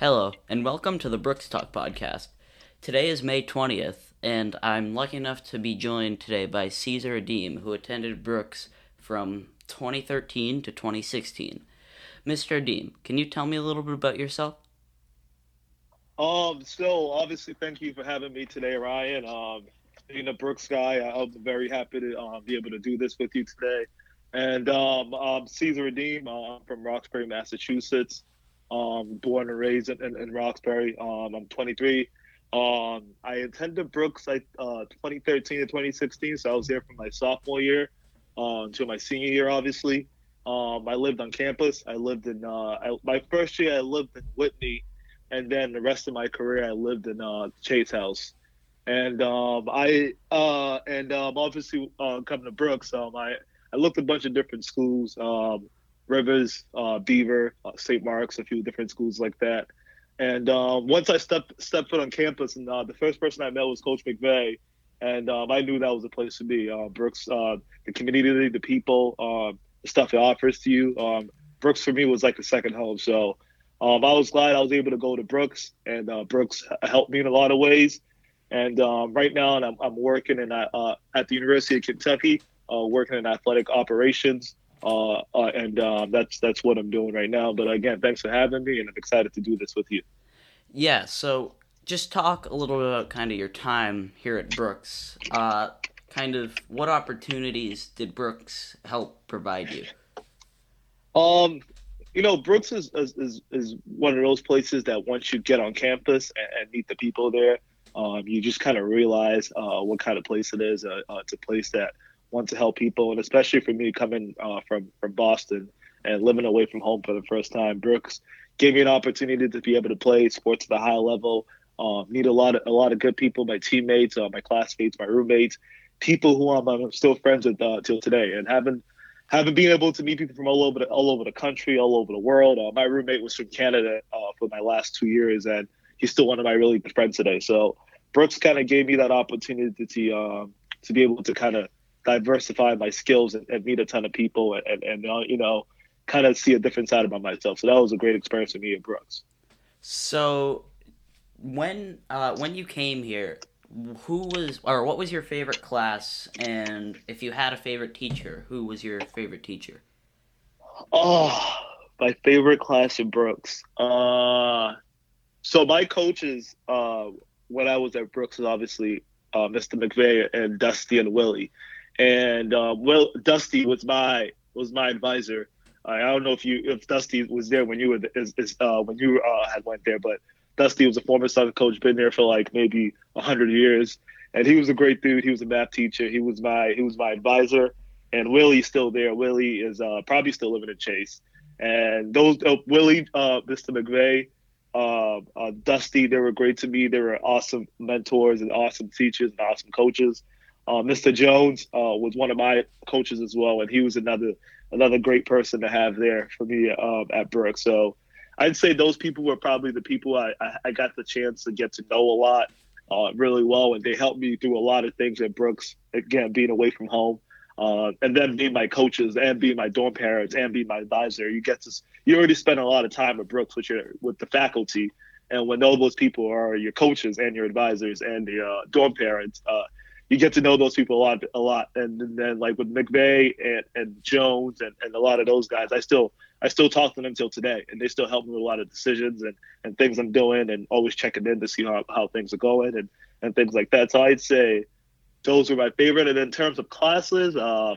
Hello, and welcome to the Brooks Talk podcast. Today is May 20th, and I'm lucky enough to be joined today by Caesar Adim, who attended Brooks from 2013 to 2016. Mr. Adim, can you tell me a little bit about yourself? Um, so obviously, thank you for having me today, Ryan. Um, being a Brooks guy, I'm very happy to um, be able to do this with you today. And um, I'm Caesar Adim. I'm from Roxbury, Massachusetts um, born and raised in, in, in Roxbury. Um, I'm 23. Um, I attended Brooks like uh, 2013 to 2016, so I was there from my sophomore year uh, until my senior year, obviously. Um, I lived on campus. I lived in uh, I, my first year. I lived in Whitney, and then the rest of my career, I lived in uh, Chase House. And um, I uh, and um, obviously uh, coming to Brooks, um, I I looked at a bunch of different schools. Um, Rivers, uh, Beaver, uh, St. Mark's, a few different schools like that. And um, once I stepped stepped foot on campus, and uh, the first person I met was Coach McVay, and um, I knew that was the place to be. Uh, Brooks, uh, the community, the people, um, the stuff it offers to you. Um, Brooks for me was like a second home. So um, I was glad I was able to go to Brooks, and uh, Brooks helped me in a lot of ways. And right now, I'm, I'm working in, at the University of Kentucky, working in athletic operations. Uh, uh, and uh, that's that's what I'm doing right now. But again, thanks for having me, and I'm excited to do this with you. Yeah. So just talk a little bit about kind of your time here at Brooks. Uh, kind of what opportunities did Brooks help provide you? Um, you know, Brooks is is, is one of those places that once you get on campus and, and meet the people there, um, you just kind of realize uh, what kind of place it is. Uh, uh, it's a place that want to help people, and especially for me coming uh, from from Boston and living away from home for the first time, Brooks gave me an opportunity to be able to play sports at a high level. Um, meet a lot of a lot of good people, my teammates, uh, my classmates, my roommates, people who I'm, I'm still friends with uh, till today, and having having been able to meet people from all over the, all over the country, all over the world. Uh, my roommate was from Canada uh, for my last two years, and he's still one of my really good friends today. So Brooks kind of gave me that opportunity to um, to be able to kind of diversify my skills and, and meet a ton of people and, and, and uh, you know, kind of see a different side about myself. So that was a great experience for me at Brooks. So when uh, when you came here, who was or what was your favorite class? And if you had a favorite teacher, who was your favorite teacher? Oh, my favorite class in Brooks. Uh, so my coaches uh, when I was at Brooks was obviously uh, Mr. McVay and Dusty and Willie and uh, Will Dusty was my was my advisor. I don't know if you if Dusty was there when you were is, is uh, when you uh, had went there, but Dusty was a former Southern coach, been there for like maybe hundred years, and he was a great dude. He was a math teacher. He was my he was my advisor, and Willie's still there. Willie is uh, probably still living in Chase, and those uh, Willie, uh, Mr. McVeigh, uh, uh, Dusty, they were great to me. They were awesome mentors and awesome teachers and awesome coaches. Uh, Mr. Jones uh, was one of my coaches as well, and he was another another great person to have there for me um, at Brooks. So I'd say those people were probably the people I, I, I got the chance to get to know a lot uh, really well, and they helped me through a lot of things at Brooks. Again, being away from home, uh, and then being my coaches and being my dorm parents and being my advisor, you get to you already spend a lot of time at Brooks with your with the faculty, and when all those people are your coaches and your advisors and the uh, dorm parents, uh, you get to know those people a lot, a lot. And, and then like with McVay and, and Jones and, and a lot of those guys, I still I still talk to them till today, and they still help me with a lot of decisions and, and things I'm doing, and always checking in to see how, how things are going and, and things like that. So I'd say those were my favorite. And in terms of classes, uh,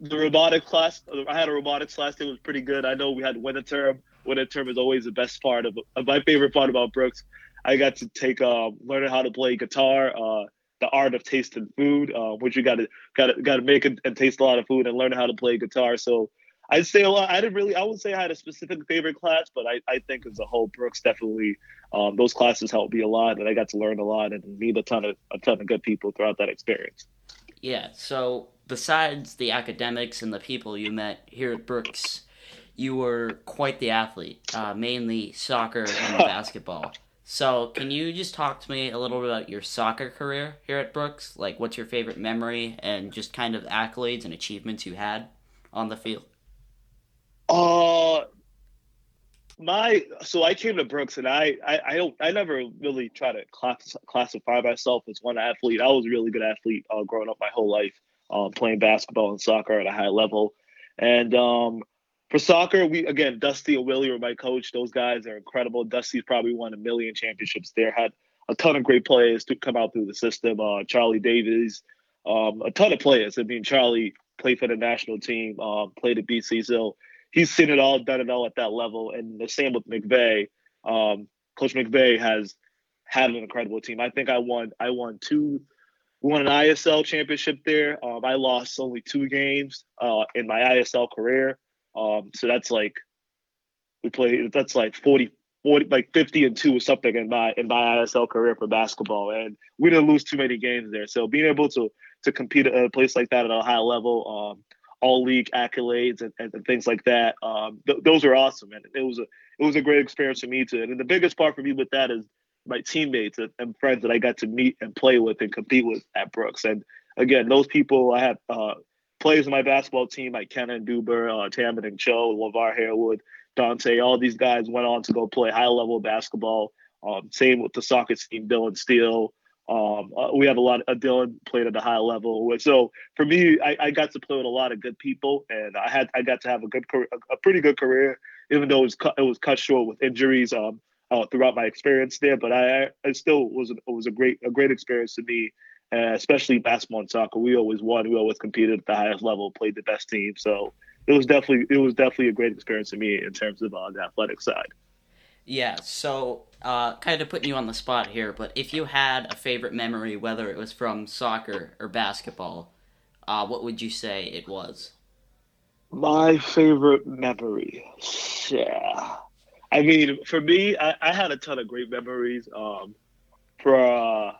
the robotic class, I had a robotics class that was pretty good. I know we had winter term. Winter term is always the best part of, of my favorite part about Brooks I got to take uh, learning how to play guitar, uh, the art of tasting food, uh, which you got to got to got to make and, and taste a lot of food and learn how to play guitar. So I'd say a lot. I didn't really. I wouldn't say I had a specific favorite class, but I, I think as a whole, Brooks definitely um, those classes helped me a lot, and I got to learn a lot and meet a ton of a ton of good people throughout that experience. Yeah. So besides the academics and the people you met here at Brooks, you were quite the athlete, uh, mainly soccer and basketball. So, can you just talk to me a little bit about your soccer career here at Brooks? Like, what's your favorite memory and just kind of accolades and achievements you had on the field? Uh, my so I came to Brooks and I I, I don't I never really try to class, classify myself as one athlete. I was a really good athlete uh, growing up my whole life, um, playing basketball and soccer at a high level, and um, for soccer, we again Dusty and Willie were my coach. Those guys are incredible. Dusty's probably won a million championships there. Had a ton of great players to come out through the system. Uh, Charlie Davies, um, a ton of players. I mean, Charlie played for the national team, um, played at BC, so he's seen it all, done it all at that level. And the same with McVay. Um, Coach McVay has had an incredible team. I think I won. I won two. We won an ISL championship there. Um, I lost only two games uh, in my ISL career. Um, so that's like we play. That's like 40, 40, like fifty and two or something in my in my ISL career for basketball, and we didn't lose too many games there. So being able to to compete at a place like that at a high level, um, all league accolades and, and, things like that. Um, th- those are awesome, and it was a it was a great experience for me too. And the biggest part for me with that is my teammates and, and friends that I got to meet and play with and compete with at Brooks. And again, those people I have uh, players in my basketball team like Kenan Duber, uh, and Cho, LeVar Harewood, Dante. All these guys went on to go play high level basketball. Um, same with the soccer team, Dylan Steele, um, uh, we have a lot. Of, uh, Dylan played at a high level, so for me, I, I, got to play with a lot of good people, and I had I got to have a good, a, a pretty good career, even though it was cut, it was cut short with injuries um, uh, throughout my experience there. But I, I still was it was a great a great experience to me, uh, especially basketball and soccer. We always won. We always competed at the highest level, played the best team. So it was definitely it was definitely a great experience to me in terms of uh, the athletic side. Yeah, so uh, kind of putting you on the spot here, but if you had a favorite memory, whether it was from soccer or basketball, uh, what would you say it was? My favorite memory, yeah. I mean, for me, I, I had a ton of great memories. Um, for uh,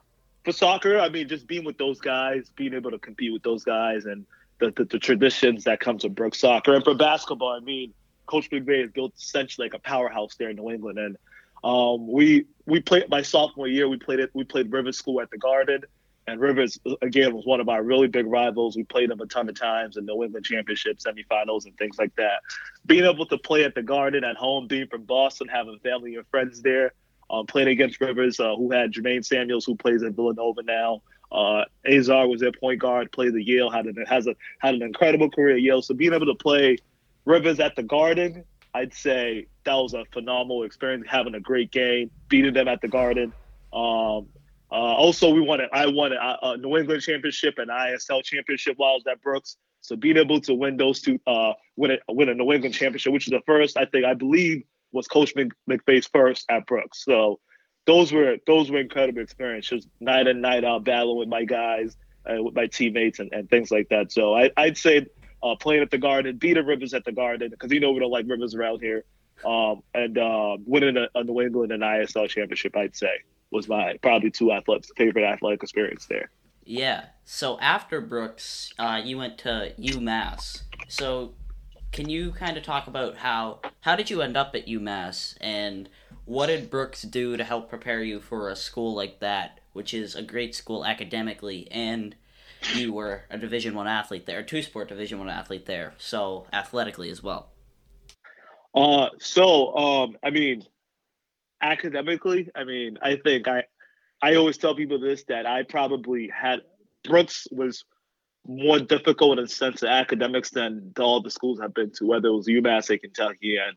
for soccer, I mean, just being with those guys, being able to compete with those guys, and the, the, the traditions that come to Brook soccer. And for basketball, I mean, Coach McVay has built essentially like a powerhouse there in New England. And um, we we played my sophomore year. We played it. We played Rivers School at the Garden, and Rivers again was one of our really big rivals. We played them a ton of times in New England Championship semifinals and things like that. Being able to play at the Garden at home, being from Boston, having family and friends there, um, playing against Rivers, uh, who had Jermaine Samuels, who plays at Villanova now. Uh, Azar was their point guard, played the Yale, had an, has a had an incredible career at Yale. So being able to play Rivers at the Garden, I'd say that was a phenomenal experience. Having a great game, beating them at the Garden. Um, uh, also, we won it. I won a, a, New England championship and ISL championship while I was at Brooks. So being able to win those two, uh, win a win a New England championship, which is the first, I think, I believe, was Coach McVay's first at Brooks. So those were those were incredible experiences, night and night out battling with my guys, uh, with my teammates, and, and things like that. So I, I'd say uh, playing at the Garden, beating Rivers at the Garden because you know we don't like Rivers around here, um, and uh, winning a, a, New England and ISL championship, I'd say was my probably two athletes favorite athletic experience there. Yeah. So after Brooks, uh, you went to UMass. So can you kind of talk about how how did you end up at UMass and what did Brooks do to help prepare you for a school like that, which is a great school academically and you were a Division One athlete there, two sport Division One athlete there, so athletically as well. Uh, so um, I mean, academically, I mean, I think I, I always tell people this that I probably had Brooks was more difficult in the sense of academics than all the schools I've been to, whether it was UMass or Kentucky, and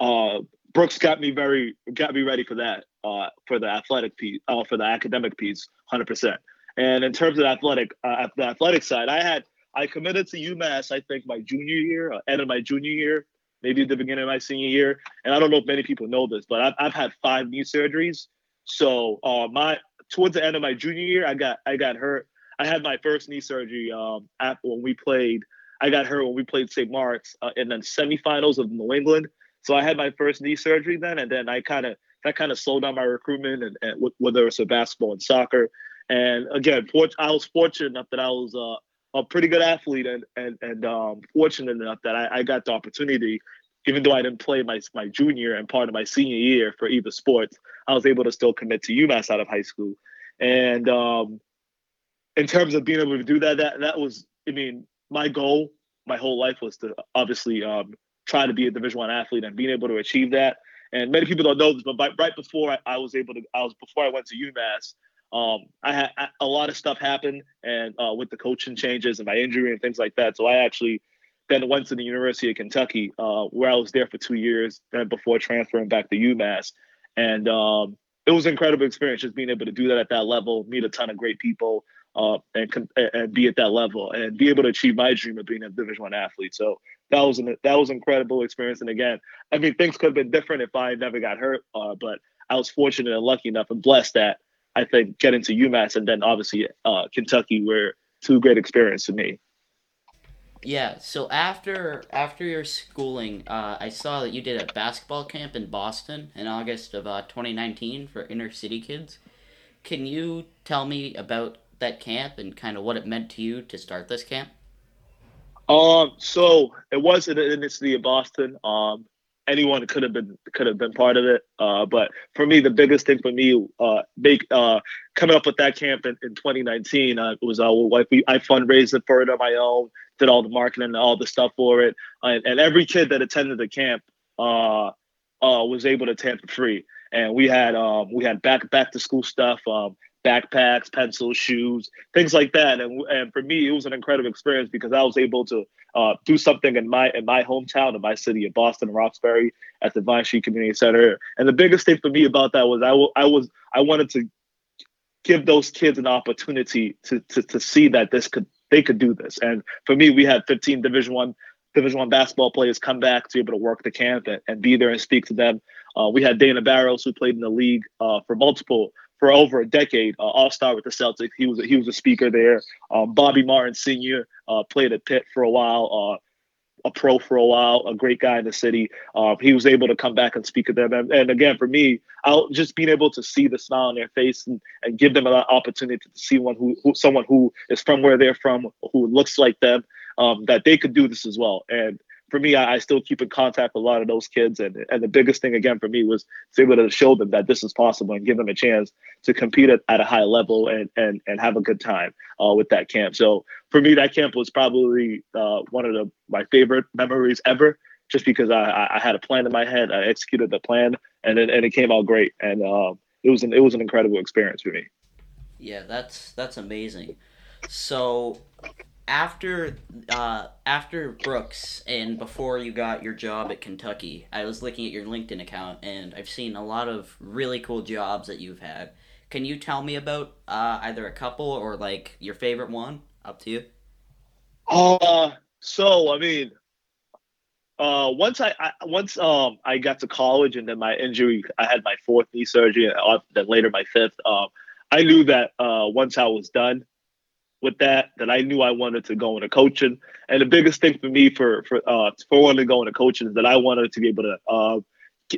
uh, Brooks got me very got me ready for that, uh, for the athletic piece, uh, for the academic piece, hundred percent. And in terms of athletic, uh, the athletic side, I had I committed to UMass. I think my junior year, uh, end of my junior year, maybe the beginning of my senior year. And I don't know if many people know this, but I've, I've had five knee surgeries. So uh, my towards the end of my junior year, I got I got hurt. I had my first knee surgery um, at, when we played. I got hurt when we played St. Mark's uh, in the semifinals of New England. So I had my first knee surgery then, and then I kind of that kind of slowed down my recruitment, and, and whether it's a basketball and soccer. And again, I was fortunate enough that I was uh, a pretty good athlete and and and um, fortunate enough that I, I, got the opportunity, even though I didn't play my my junior and part of my senior year for either sports, I was able to still commit to UMass out of high school. And um, in terms of being able to do that, that that was, I mean, my goal my whole life was to obviously um, try to be a Division One athlete and being able to achieve that. And many people don't know this, but by, right before I, I, was able to, I was before I went to UMass. Um, I had a lot of stuff happen, and uh, with the coaching changes and my injury and things like that. So I actually then went to the University of Kentucky, uh, where I was there for two years, before transferring back to UMass. And um, it was an incredible experience just being able to do that at that level, meet a ton of great people, uh, and and be at that level and be able to achieve my dream of being a Division One athlete. So that was an that was an incredible experience. And again, I mean, things could have been different if I never got hurt, uh, but I was fortunate and lucky enough and blessed that I think getting to UMass and then obviously uh, Kentucky were two great experiences to me. Yeah. So after after your schooling, uh, I saw that you did a basketball camp in Boston in August of uh, 2019 for inner city kids. Can you tell me about that camp and kind of what it meant to you to start this camp? Um. So it was in the city of Boston. Um anyone could have been could have been part of it. Uh, but for me, the biggest thing for me, uh, make uh, coming up with that camp in, in 2019 uh, was uh, I fundraised it for it on my own, did all the marketing and all the stuff for it, and, and every kid that attended the camp uh, uh, was able to attend for free. And we had um, we had back back to school stuff. Um, backpacks, pencils, shoes, things like that. And and for me, it was an incredible experience because I was able to uh, do something in my in my hometown, in my city of Boston, Roxbury, at the Vine Street Community Center. And the biggest thing for me about that was I, w- I was I wanted to give those kids an opportunity to, to to see that this could they could do this. And for me, we had 15 Division One Division One basketball players come back to be able to work the camp and, and be there and speak to them. Uh, we had Dana Barros, who played in the league uh, for multiple for over a decade, uh, All Star with the Celtics. He was a, he was a speaker there. Um, Bobby Martin Sr. Uh, played at Pitt for a while, uh, a pro for a while, a great guy in the city. Uh, he was able to come back and speak to them. And, and, again, for me, I'll just being able to see the smile on their face and, and give them an opportunity to see one who, who, someone who is from where they're from, who looks like them, um, that they could do this as well. And for me, I, I, still keep in contact with a lot of those kids. And, and the biggest thing, again, for me was to be able to show them that this is possible and give them a chance to compete at, at a high level and, and, and have a good time uh, with that camp. So for me, that camp was probably uh, one of the, my favorite memories ever, just because I, I had a plan in my head. I executed the plan and it, and it came out great. And uh, it, was an, it was an incredible experience for me. Yeah, that's, that's amazing. So after uh, after Brooks and before you got your job at Kentucky, I was looking at your LinkedIn account and I've seen a lot of really cool jobs that you've had. Can you tell me about uh, either a couple or like your favorite one? Up to you. Uh so I mean, uh, once I, I, once um I got to college and then my injury, I had my fourth knee surgery, and uh, then later my fifth. Um, I knew that uh once I was done, with that that I knew I wanted to go into coaching. And the biggest thing for me for for uh, for wanting to go into coaching is that I wanted to be able to uh,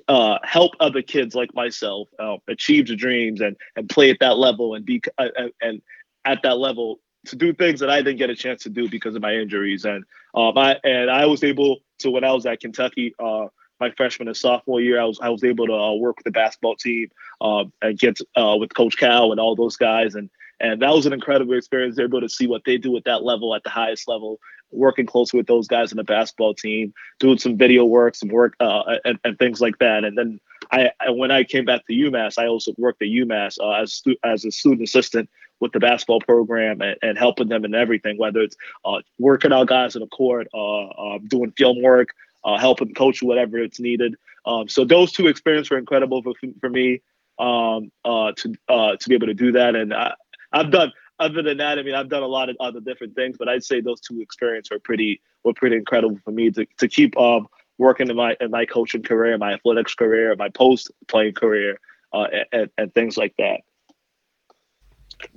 uh, help other kids like myself uh, achieve their dreams and and play at that level and be uh, and at that level to do things that I didn't get a chance to do because of my injuries. And um, I and I was able to when I was at Kentucky. Uh, my freshman and sophomore year, I was I was able to uh, work with the basketball team uh, and get uh, with Coach Cal and all those guys, and and that was an incredible experience. They're able to see what they do at that level, at the highest level, working closely with those guys in the basketball team, doing some video work, some work, uh, and, and, things like that. And then I, when I came back to UMass, I also worked at UMass uh, as, as a student assistant with the basketball program and, and helping them in everything, whether it's uh, working out guys in the court, uh, um, doing film work, uh, helping coach whatever it's needed. Um, so those two experiences were incredible for, for me um, uh, to uh, to be able to do that. And I, I've done other than that, I mean, I've done a lot of other different things, but I'd say those two experiences were pretty were pretty incredible for me to to keep um working in my in my coaching career, my athletics career, my post playing career, uh, and, and things like that.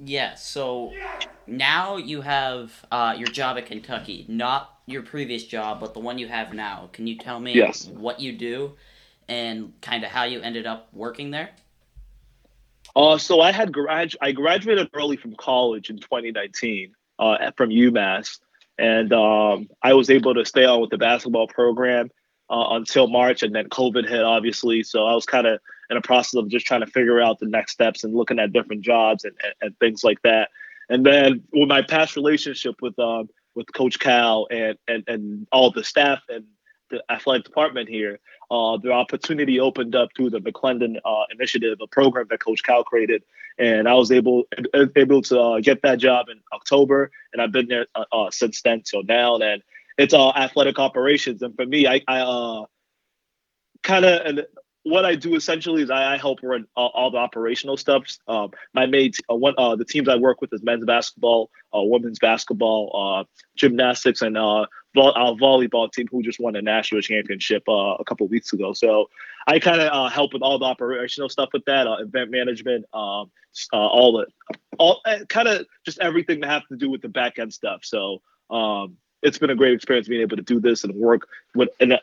Yeah. So now you have uh, your job at Kentucky, not your previous job, but the one you have now. Can you tell me yes. what you do and kind of how you ended up working there? Uh, so I had grad I graduated early from college in 2019 uh, from UMass, and um, I was able to stay on with the basketball program uh, until March, and then COVID hit, obviously. So I was kind of in a process of just trying to figure out the next steps and looking at different jobs and, and, and things like that. And then with my past relationship with um, with Coach Cal and, and and all the staff and the athletic department here, uh, the opportunity opened up through the McLendon uh, initiative, a program that Coach Cal created, and I was able able to uh, get that job in October, and I've been there uh, uh, since then till now. And it's all athletic operations, and for me, I, I uh, kind of and what I do essentially is I, I help run all, all, the operational stuff. Um, my mates, uh, one, uh, the teams I work with is men's basketball, uh, women's basketball, gymnastics, and our volleyball team who just won a national championship uh, a couple weeks ago. So I kind of help with all the operational stuff with that, event management, um, all the, all kind of just everything that has to do with the back end stuff. So. Um, it's been a great experience being able to do this and work with an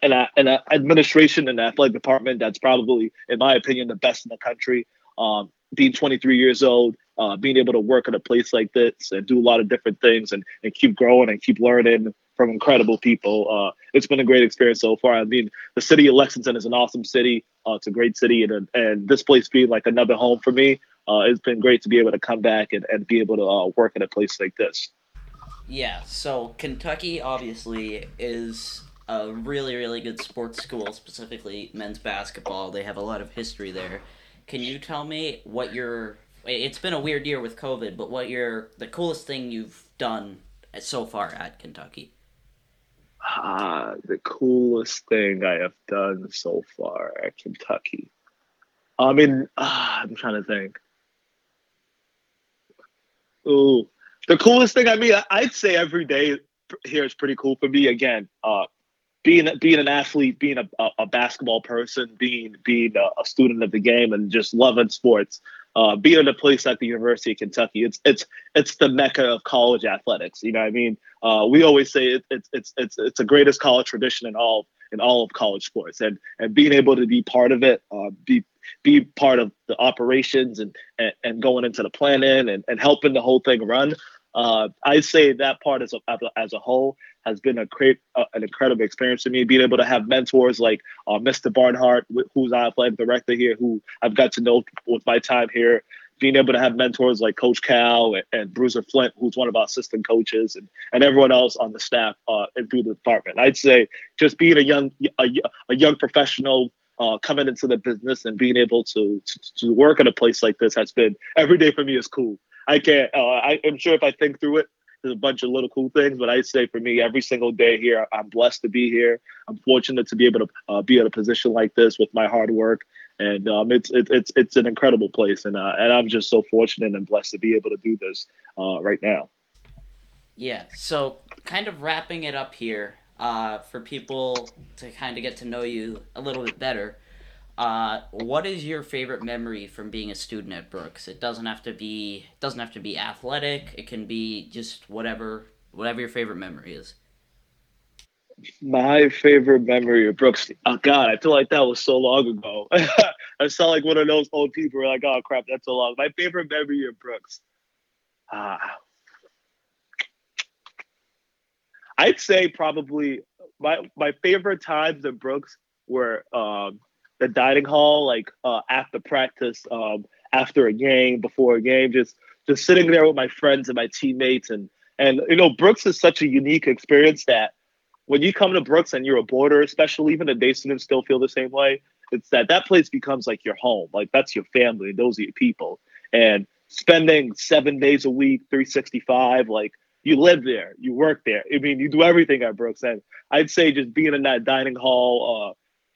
administration and athletic department that's probably, in my opinion, the best in the country. Um, being 23 years old, uh, being able to work at a place like this and do a lot of different things and, and keep growing and keep learning from incredible people. Uh, it's been a great experience so far. I mean, the city of Lexington is an awesome city. Uh, it's a great city, and and this place being like another home for me, uh, it's been great to be able to come back and, and be able to uh, work in a place like this. Yeah, so Kentucky obviously is a really, really good sports school, specifically men's basketball. They have a lot of history there. Can you tell me what your it's been a weird year with COVID, but what your the coolest thing you've done so far at Kentucky? Ah, the coolest thing I have done so far at Kentucky. I mean, ah, I'm trying to think. Ooh, the coolest thing I mean, I'd say every day here is pretty cool for me. Again, uh, being being an athlete, being a, a basketball person, being being a, a, student of the game, and just loving sports. Uh, being in a place like the University of Kentucky, it's it's it's the mecca of college athletics. You know, what I mean, uh, we always say it, it's it's it's it's the greatest college tradition in all in all of college sports, and and being able to be part of it, uh, be be part of the operations and, and, and going into the planning and, and helping the whole thing run. Uh, I'd say that part as a, as a whole has been a great, uh, an incredible experience for me. Being able to have mentors like uh, Mr. Barnhart, who's our athletic director here, who I've got to know with my time here. Being able to have mentors like Coach Cal and, and Bruiser Flint, who's one of our assistant coaches, and, and everyone else on the staff uh, and through the department. I'd say just being a young a, a young professional uh, coming into the business and being able to, to, to work at a place like this has been every day for me is cool. I can't. Uh, I, am sure if I think through it, there's a bunch of little cool things. But I'd say for me, every single day here, I'm blessed to be here. I'm fortunate to be able to uh, be in a position like this with my hard work, and um, it's it, it's it's an incredible place, and uh, and I'm just so fortunate and blessed to be able to do this uh, right now. Yeah. So, kind of wrapping it up here uh, for people to kind of get to know you a little bit better. Uh, what is your favorite memory from being a student at Brooks? It doesn't have to be doesn't have to be athletic. It can be just whatever whatever your favorite memory is. My favorite memory of Brooks. Oh God, I feel like that was so long ago. I sound like one of those old people who are like, oh crap, that's so long. My favorite memory of Brooks. Ah. I'd say probably my my favorite times at Brooks were um, the dining hall, like uh, after practice, um, after a game, before a game, just just sitting there with my friends and my teammates, and and you know, Brooks is such a unique experience that when you come to Brooks and you're a boarder, especially even the day students still feel the same way. It's that that place becomes like your home, like that's your family, those are your people, and spending seven days a week, 365, like you live there, you work there. I mean, you do everything at Brooks, and I'd say just being in that dining hall. Uh,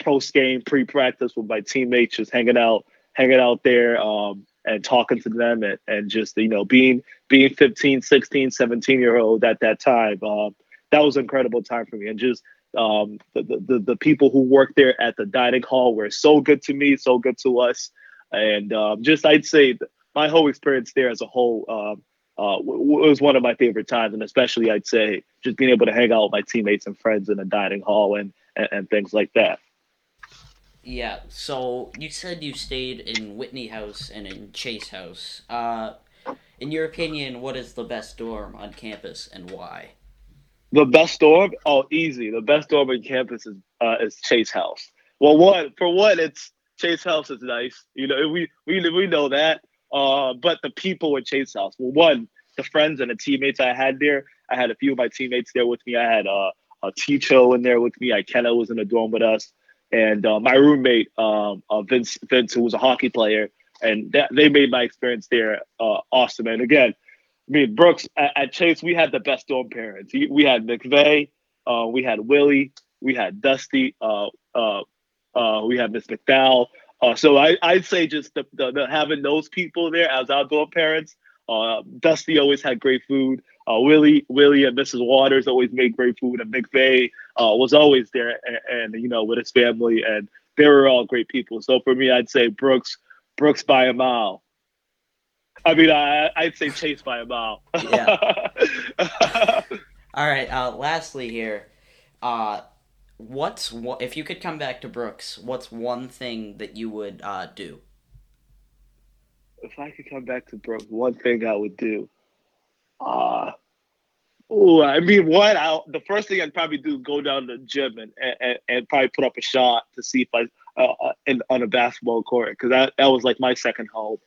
post game, pre practice with my teammates, just hanging out, hanging out there, um, and talking to them, and, and just you know being being 15, 16, 17 year old at that time. Um, that was an incredible time for me, and just um, the, the the people who worked there at the dining hall were so good to me, so good to us, and um, just I'd say my whole experience there as a whole. Um, uh, was one of my favorite times, and especially I'd say just being able to hang out with my teammates and friends in a dining hall and, and, and things like that. Yeah, so you said you stayed in Whitney House and in Chase House. Uh, in your opinion, what is the best dorm on campus and why? The best dorm? Oh, easy. The best dorm on campus is uh, is Chase House. Well, one for one, it's Chase House is nice. You know, we we we know that. Uh, but the people at Chase House. Well, one, the friends and the teammates I had there. I had a few of my teammates there with me. I had uh, uh, Ticho in there with me. Ikenna was in the dorm with us, and uh, my roommate um, uh, Vince Vince, who was a hockey player, and that, they made my experience there uh, awesome. And again, I mean Brooks at, at, Chase, we had the best dorm parents. We had McVeigh, uh, we had Willie, we had Dusty, uh, uh, we had Miss McDowell. So I, I'd say just the, the, the, having those people there as our dorm parents. Dusty always had great food. Uh, Willie, Willie and Mrs. Waters always made great food, and McVeigh uh, was always there, and, and, you know with his family, and they were all great people. So for me, I'd say Brooks, Brooks by a mile. I mean, I, I'd say Chase by a mile. yeah. all right. Uh, lastly, here, uh, what's if you could come back to Brooks? What's one thing that you would uh, do? If I could come back to Brooks, one thing I would do. Uh Oh, I mean, what? I, the first thing I'd probably do go down to the gym and, and, and probably put up a shot to see if I uh, uh in, on a basketball court because that, that was like my second home.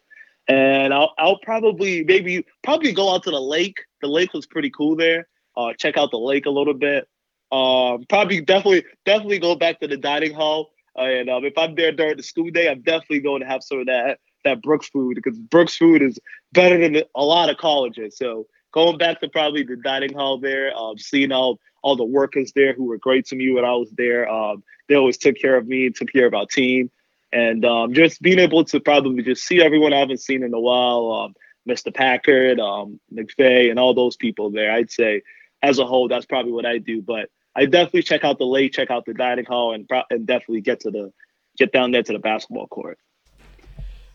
And I'll I'll probably maybe probably go out to the lake. The lake was pretty cool there. Uh, check out the lake a little bit. Um, probably definitely definitely go back to the dining hall. Uh, and um, if I'm there during the school day, I'm definitely going to have some of that that Brooks food because Brooks food is better than a lot of colleges. So going back to probably the dining hall there, um, seeing all all the workers there who were great to me when I was there. Um, they always took care of me, took care of our team, and um, just being able to probably just see everyone I haven't seen in a while, um, Mr. Packard, um, McVeigh, and all those people there. I'd say as a whole, that's probably what I do. But I definitely check out the lake, check out the dining hall, and, and definitely get to the get down there to the basketball court.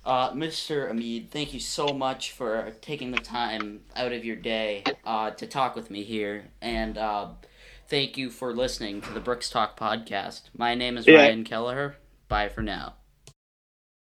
Uh, Mr. Amid, thank you so much for taking the time out of your day uh, to talk with me here, and uh, thank you for listening to the Brooks Talk podcast. My name is yeah. Ryan Kelleher. Bye for now.